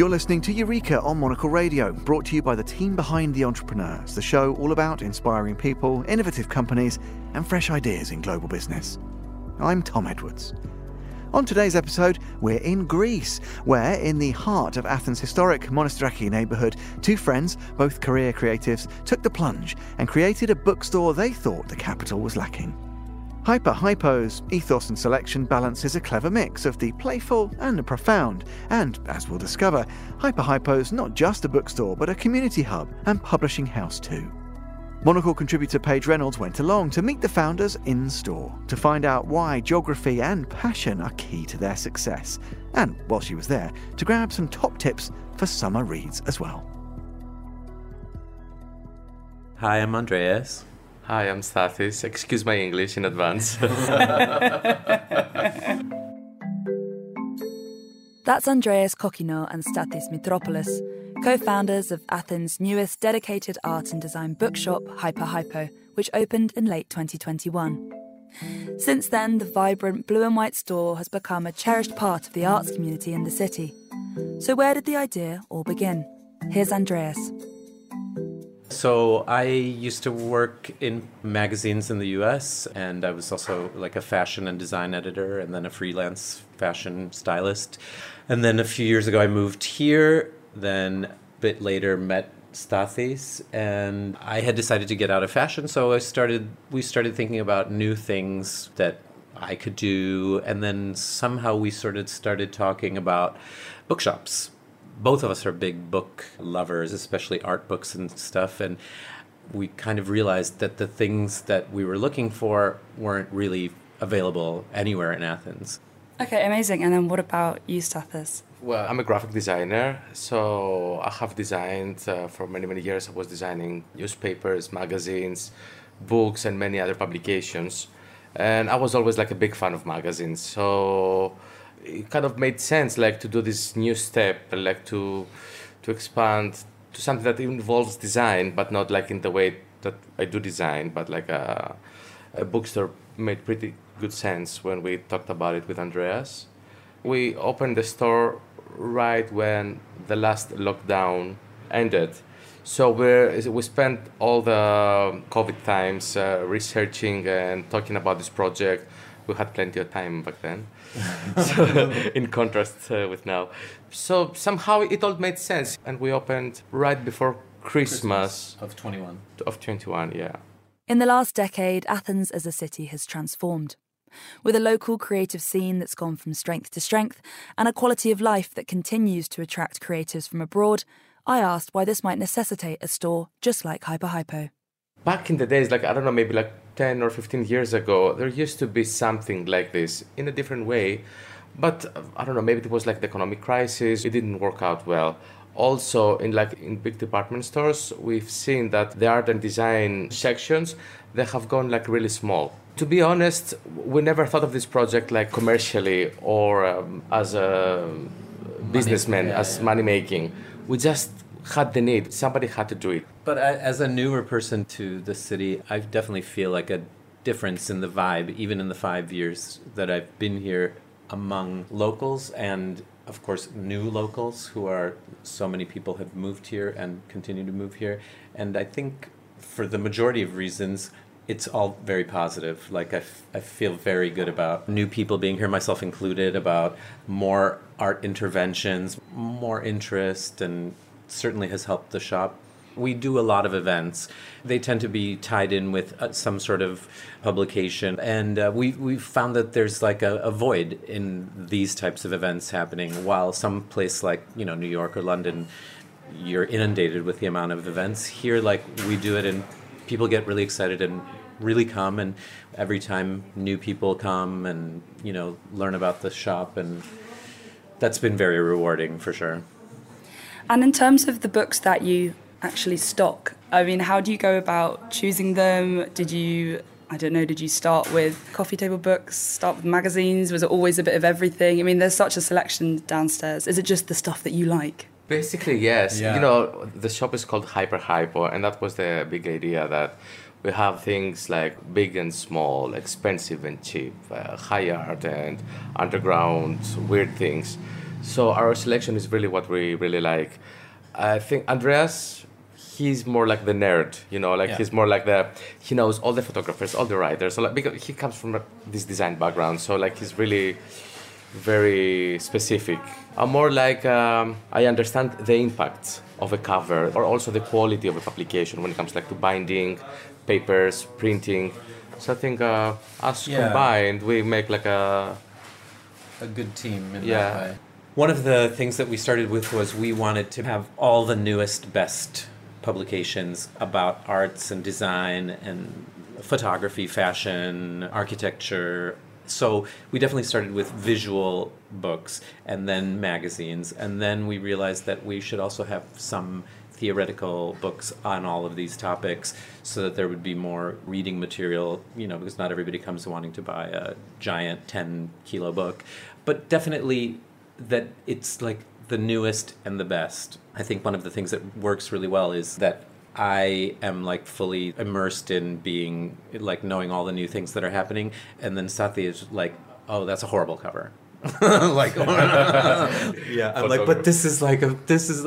You're listening to Eureka on Monocle Radio, brought to you by the team behind The Entrepreneurs, the show all about inspiring people, innovative companies, and fresh ideas in global business. I'm Tom Edwards. On today's episode, we're in Greece, where, in the heart of Athens' historic Monastiraki neighbourhood, two friends, both career creatives, took the plunge and created a bookstore they thought the capital was lacking. Hyper Hypo's ethos and selection balances a clever mix of the playful and the profound, and, as we'll discover, Hyper Hypo's not just a bookstore but a community hub and publishing house too. Monocle contributor Paige Reynolds went along to meet the founders in store to find out why geography and passion are key to their success, and while she was there, to grab some top tips for summer reads as well. Hi, I'm Andreas. Hi, I'm Stathis. Excuse my English in advance. That's Andreas Kokino and Stathis Mitropoulos co founders of Athens' newest dedicated art and design bookshop, Hyper Hypo, which opened in late 2021. Since then, the vibrant blue and white store has become a cherished part of the arts community in the city. So, where did the idea all begin? Here's Andreas. So, I used to work in magazines in the US, and I was also like a fashion and design editor, and then a freelance fashion stylist. And then a few years ago, I moved here then a bit later met Stathis and I had decided to get out of fashion so I started we started thinking about new things that I could do and then somehow we sort of started talking about bookshops. Both of us are big book lovers, especially art books and stuff and we kind of realized that the things that we were looking for weren't really available anywhere in Athens. Okay, amazing. And then what about you, Stathis? Well, I'm a graphic designer, so I have designed uh, for many, many years. I was designing newspapers, magazines, books, and many other publications. And I was always like a big fan of magazines, so it kind of made sense, like to do this new step, like to to expand to something that involves design, but not like in the way that I do design, but like a, a bookstore made pretty good sense when we talked about it with Andreas. We opened the store right when the last lockdown ended. So we we spent all the COVID times uh, researching and talking about this project. We had plenty of time back then, so, in contrast uh, with now. So somehow it all made sense, and we opened right before Christmas, Christmas of 21. Of 21, yeah. In the last decade, Athens as a city has transformed with a local creative scene that's gone from strength to strength and a quality of life that continues to attract creatives from abroad, I asked why this might necessitate a store just like Hyper Hypo. Back in the days, like I don't know, maybe like 10 or 15 years ago, there used to be something like this in a different way. But I don't know, maybe it was like the economic crisis, it didn't work out well. Also, in like in big department stores, we've seen that the art and design sections they have gone like really small to be honest, we never thought of this project like commercially or um, as a businessman, yeah, as yeah. money making. We just had the need. Somebody had to do it. But as a newer person to the city, I definitely feel like a difference in the vibe, even in the five years that I've been here, among locals and, of course, new locals who are so many people have moved here and continue to move here. And I think for the majority of reasons, it's all very positive. Like I, f- I feel very good about new people being here, myself included, about more art interventions, more interest, and certainly has helped the shop. We do a lot of events. They tend to be tied in with uh, some sort of publication, and uh, we we found that there's like a, a void in these types of events happening. While some place like you know New York or London, you're inundated with the amount of events. Here, like we do it and people get really excited and really come and every time new people come and you know learn about the shop and that's been very rewarding for sure and in terms of the books that you actually stock i mean how do you go about choosing them did you I don't know, did you start with coffee table books, start with magazines? Was it always a bit of everything? I mean, there's such a selection downstairs. Is it just the stuff that you like? Basically, yes. Yeah. You know, the shop is called Hyper Hypo, and that was the big idea that we have things like big and small, expensive and cheap, uh, high art and underground weird things. So our selection is really what we really like. I think Andreas, he's more like the nerd, you know, like Yeah. he's more like the he knows all the photographers, all the writers. So like because he comes from this design background, so like he's really very specific. I'm more like um, I understand the impact of a cover or also the quality of a publication when it comes like to binding, papers, printing. So I think uh, us Yeah. combined, we make like a a good team in Yeah. that way. One of the things that we started with was we wanted to have all the newest, best publications about arts and design and photography, fashion, architecture. So we definitely started with visual books and then magazines. And then we realized that we should also have some theoretical books on all of these topics so that there would be more reading material, you know, because not everybody comes wanting to buy a giant 10 kilo book. But definitely that it's like the newest and the best. I think one of the things that works really well is that I am like fully immersed in being like knowing all the new things that are happening, and then Stathi is like, "Oh, that's a horrible cover." like, yeah, I'm like, but this is like a this is,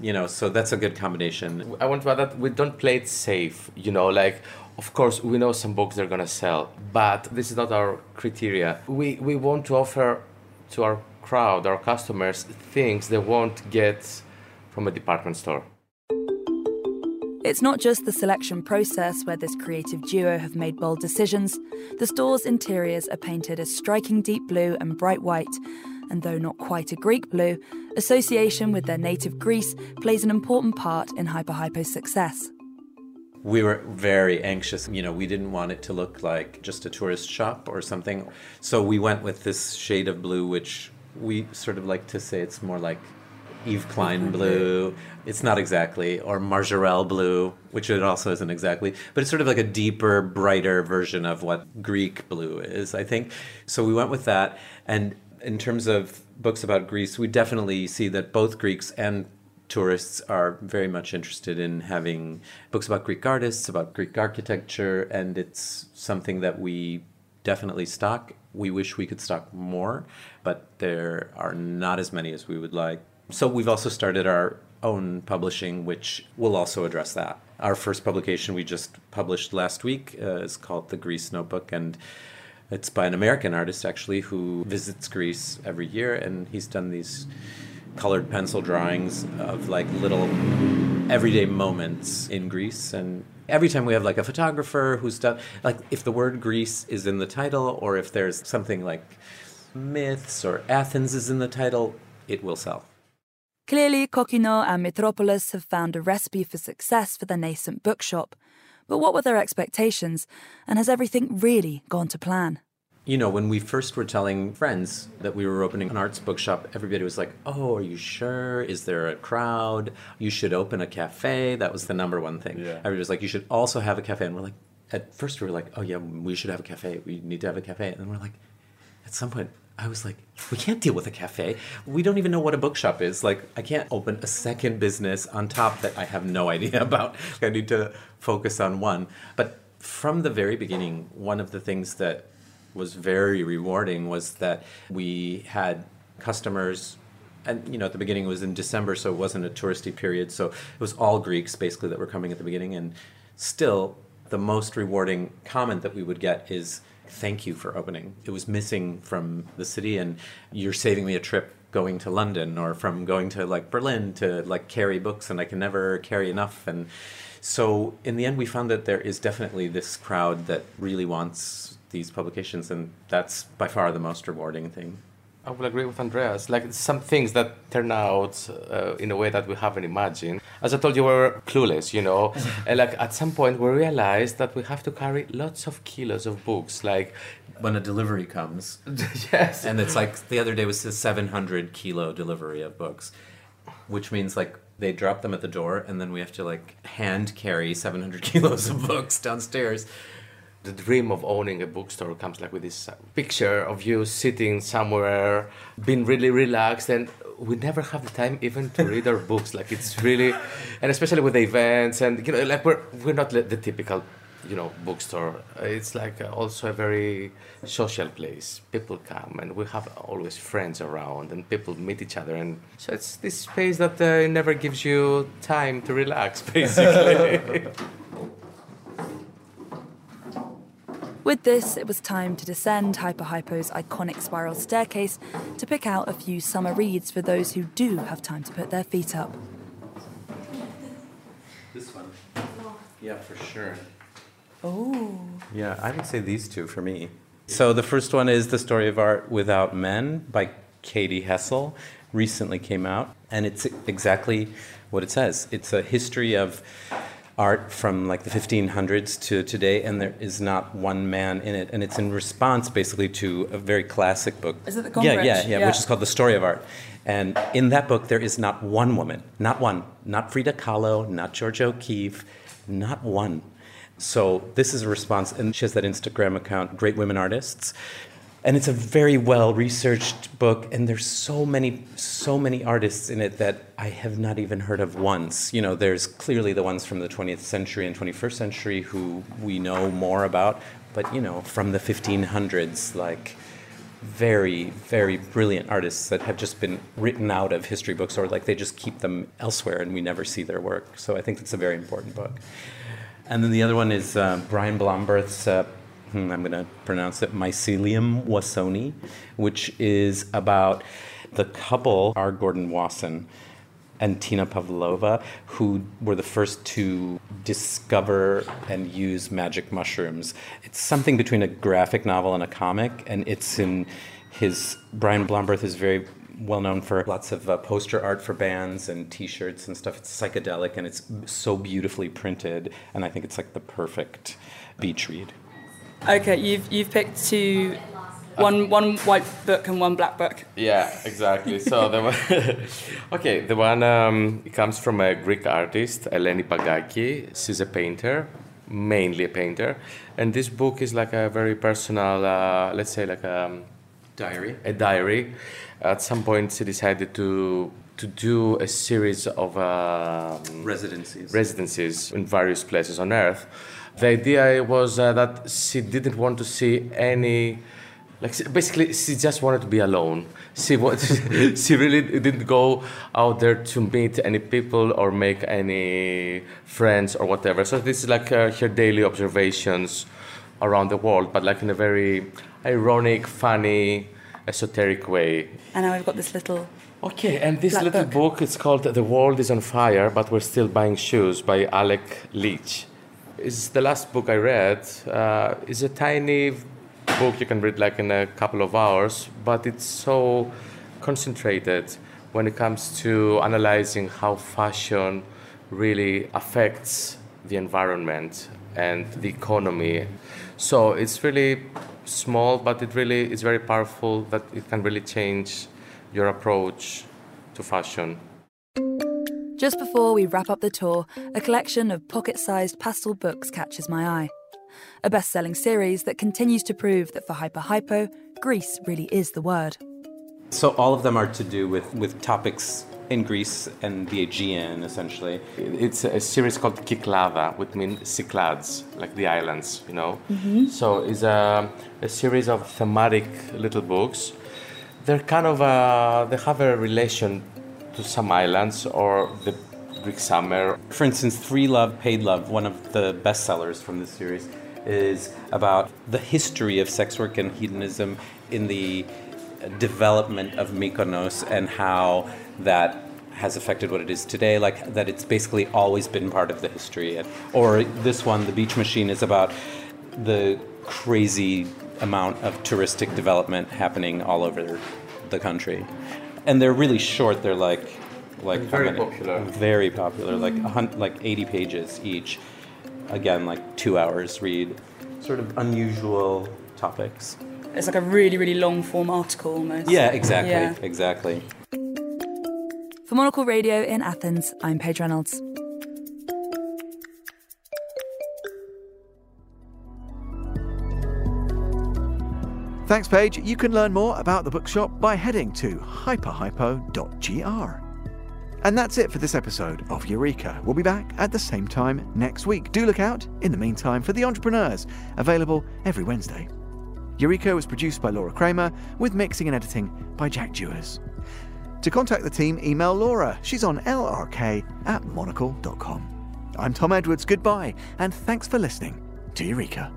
you know, so that's a good combination. I want to add that we don't play it safe. You know, like of course we know some books they're gonna sell, but this is not our criteria. We we want to offer to our crowd, our customers, things they won't get from a department store. It's not just the selection process where this creative duo have made bold decisions. The store's interiors are painted a striking deep blue and bright white. And though not quite a Greek blue, association with their native Greece plays an important part in Hyperhypo's success. We were very anxious. You know, we didn't want it to look like just a tourist shop or something. So we went with this shade of blue, which we sort of like to say it's more like Yves Klein blue. It's not exactly, or Majorelle blue, which it also isn't exactly, but it's sort of like a deeper, brighter version of what Greek blue is, I think. So we went with that. And in terms of books about Greece, we definitely see that both Greeks and tourists are very much interested in having books about Greek artists, about Greek architecture, and it's something that we definitely stock. We wish we could stock more, but there are not as many as we would like. So we've also started our own publishing, which will also address that. Our first publication we just published last week uh, is called The Greece Notebook, and it's by an American artist actually who visits Greece every year, and he's done these colored pencil drawings of like little everyday moments in Greece. And every time we have like a photographer who's done, like if the word Greece is in the title, or if there's something like myths or Athens is in the title, it will sell. Clearly, Kokino and Mitropoulos have found a recipe for success for their nascent bookshop. But what were their expectations, and has everything really gone to plan? You know, when we first were telling friends that we were opening an arts bookshop, everybody was like, Oh, are you sure? Is there a crowd? You should open a cafe. That was the number one thing. Yeah. Everybody was like, You should also have a cafe. And we're like, At first, we were like, Oh, yeah, we should have a cafe. We need to have a cafe. And then we're like, At some point, I was like, We can't deal with a cafe. We don't even know what a bookshop is. Like, I can't open a second business on top that I have no idea about. I need to focus on one. But from the very beginning, one of the things that was very rewarding was that we had customers and you know at the beginning it was in december so it wasn't a touristy period so it was all greeks basically that were coming at the beginning and still the most rewarding comment that we would get is thank you for opening. It was missing from the city and you're saving me a trip going to london or from going to like berlin to like carry books and i can never carry enough and so in the end we found that there is definitely this crowd that really wants these publications and that's by far the most rewarding thing I will agree with Andreas. Like some things that turn out uh, in a way that we haven't imagined. As I told you, we were clueless, you know. and like at some point, we realized that we have to carry lots of kilos of books. Like, when a delivery comes yes, and it's like the other day was a 700 kilo delivery of books which means like they drop them at the door and then we have to like hand carry 700 kilos of books downstairs the dream of owning a bookstore comes like with this uh, picture of you sitting somewhere, being really relaxed, and we never have the time even to read our books. Like it's really, and especially with the events, and you know, like we're we're not the the typical you know bookstore. It's like also a very social place. People come and we have always friends around and people meet each other and so it's this space that uh, never gives you time to relax basically. With this, it was time to descend Hyper Hypo's iconic spiral staircase to pick out a few summer reads for those who do have time to put their feet up. This one. Yeah, for sure. Oh. Yeah, I would say these two for me. So the first one is The Story of Art Without Men by Katy Hessel. Recently came out, and it's exactly what it says. It's a history of art from like the 1500s to today, and there is not one man in it. And it's in response basically to a very classic book. Is it the yeah, Gombrich? yeah, yeah, Yeah. which is called The Story of Art. And in that book, there is not one woman, not one, not Frida Kahlo, not George O'Keeffe, not one. So this is a response, and she has that Instagram account, Great Women Artists. And it's a very well researched book, and there's so many, so many artists in it that I have not even heard of once. You know, there's clearly the ones from the 20th century and 21st century who we know more about, but you know, from the 1500s, like very, very brilliant artists that have just been written out of history books, or like they just keep them elsewhere and we never see their work. So I think it's a very important book. And then the other one is uh, Brian Blomerth's, uh, hmm, I'm going to pronounce it, Mycelium Wassonii, which is about the couple, R. Gordon Wasson and Tina Pavlova, who were the first to discover and use magic mushrooms. It's something between a graphic novel and a comic, and it's in his. Brian Blomerth is very well known for lots of uh, poster art for bands and T-shirts and stuff. It's psychedelic and it's so beautifully printed, and I think it's like the perfect beach read. Okay, you've you've picked two, one one white book and one black book. Yeah, exactly. So the one, okay, the one um, it comes from a Greek artist, Eleni Pagaki. She's a painter, mainly a painter, and this book is like a very personal, uh, let's say like a, Diary. a diary. At some point, she decided to to do a series of um, Residencies. residencies in various places on Earth. The idea was uh, that she didn't want to see any, like basically she just wanted to be alone. She wa- she really didn't go out there to meet any people or make any friends or whatever. So this is like uh, her daily observations around the world, but like in a very ironic, funny, esoteric way. And now we've got this little. Okay, and this little book. book. it's called The World is on Fire, but We're Still Buying Shoes by Alec Leach. It's the last book I read. Uh, it's a tiny book you can read like in a couple of hours, but it's so concentrated when it comes to analyzing how fashion really affects the environment and the economy. So it's really small, but it really is very powerful that it can really change your approach to fashion. Just before we wrap up the tour, a collection of pocket sized pastel books catches my eye. A best selling series that continues to prove that for Hyper Hypo, Greece really is the word. So all of them are to do with, with topics in Greece and the Aegean, essentially. It's a series called Kiklada, which means Cyclades, like the islands, you know. So it's a, a series of thematic little books. They're kind of uh, they have a relation to some islands or the Greek summer. For instance, Free Love, Paid Love, one of the bestsellers from this series, is about the history of sex work and hedonism in the development of Mykonos and how that has affected what it is today, like that it's basically always been part of the history. Or this one, The Beach Machine, is about the crazy amount of touristic development happening all over the country. And they're really short, they're like like Very many- popular. very popular, like hun- like 80 pages each. Again, like two hours read. Sort of unusual topics. It's like a really really long form article almost. Yeah, exactly, Yeah. exactly. For Monocle Radio in Athens, I'm Paige Reynolds. Thanks, Paige. You can learn more about the bookshop by heading to hyperhypo.gr. And that's it for this episode of Eureka. We'll be back at the same time next week. Do look out, in the meantime, for The Entrepreneurs, available every Wednesday. Eureka was produced by Laura Kramer, with mixing and editing by Jack Dewars. To contact the team, email Laura. She's on lrk at monocle.com. I'm Tom Edwards. Goodbye, and thanks for listening to Eureka.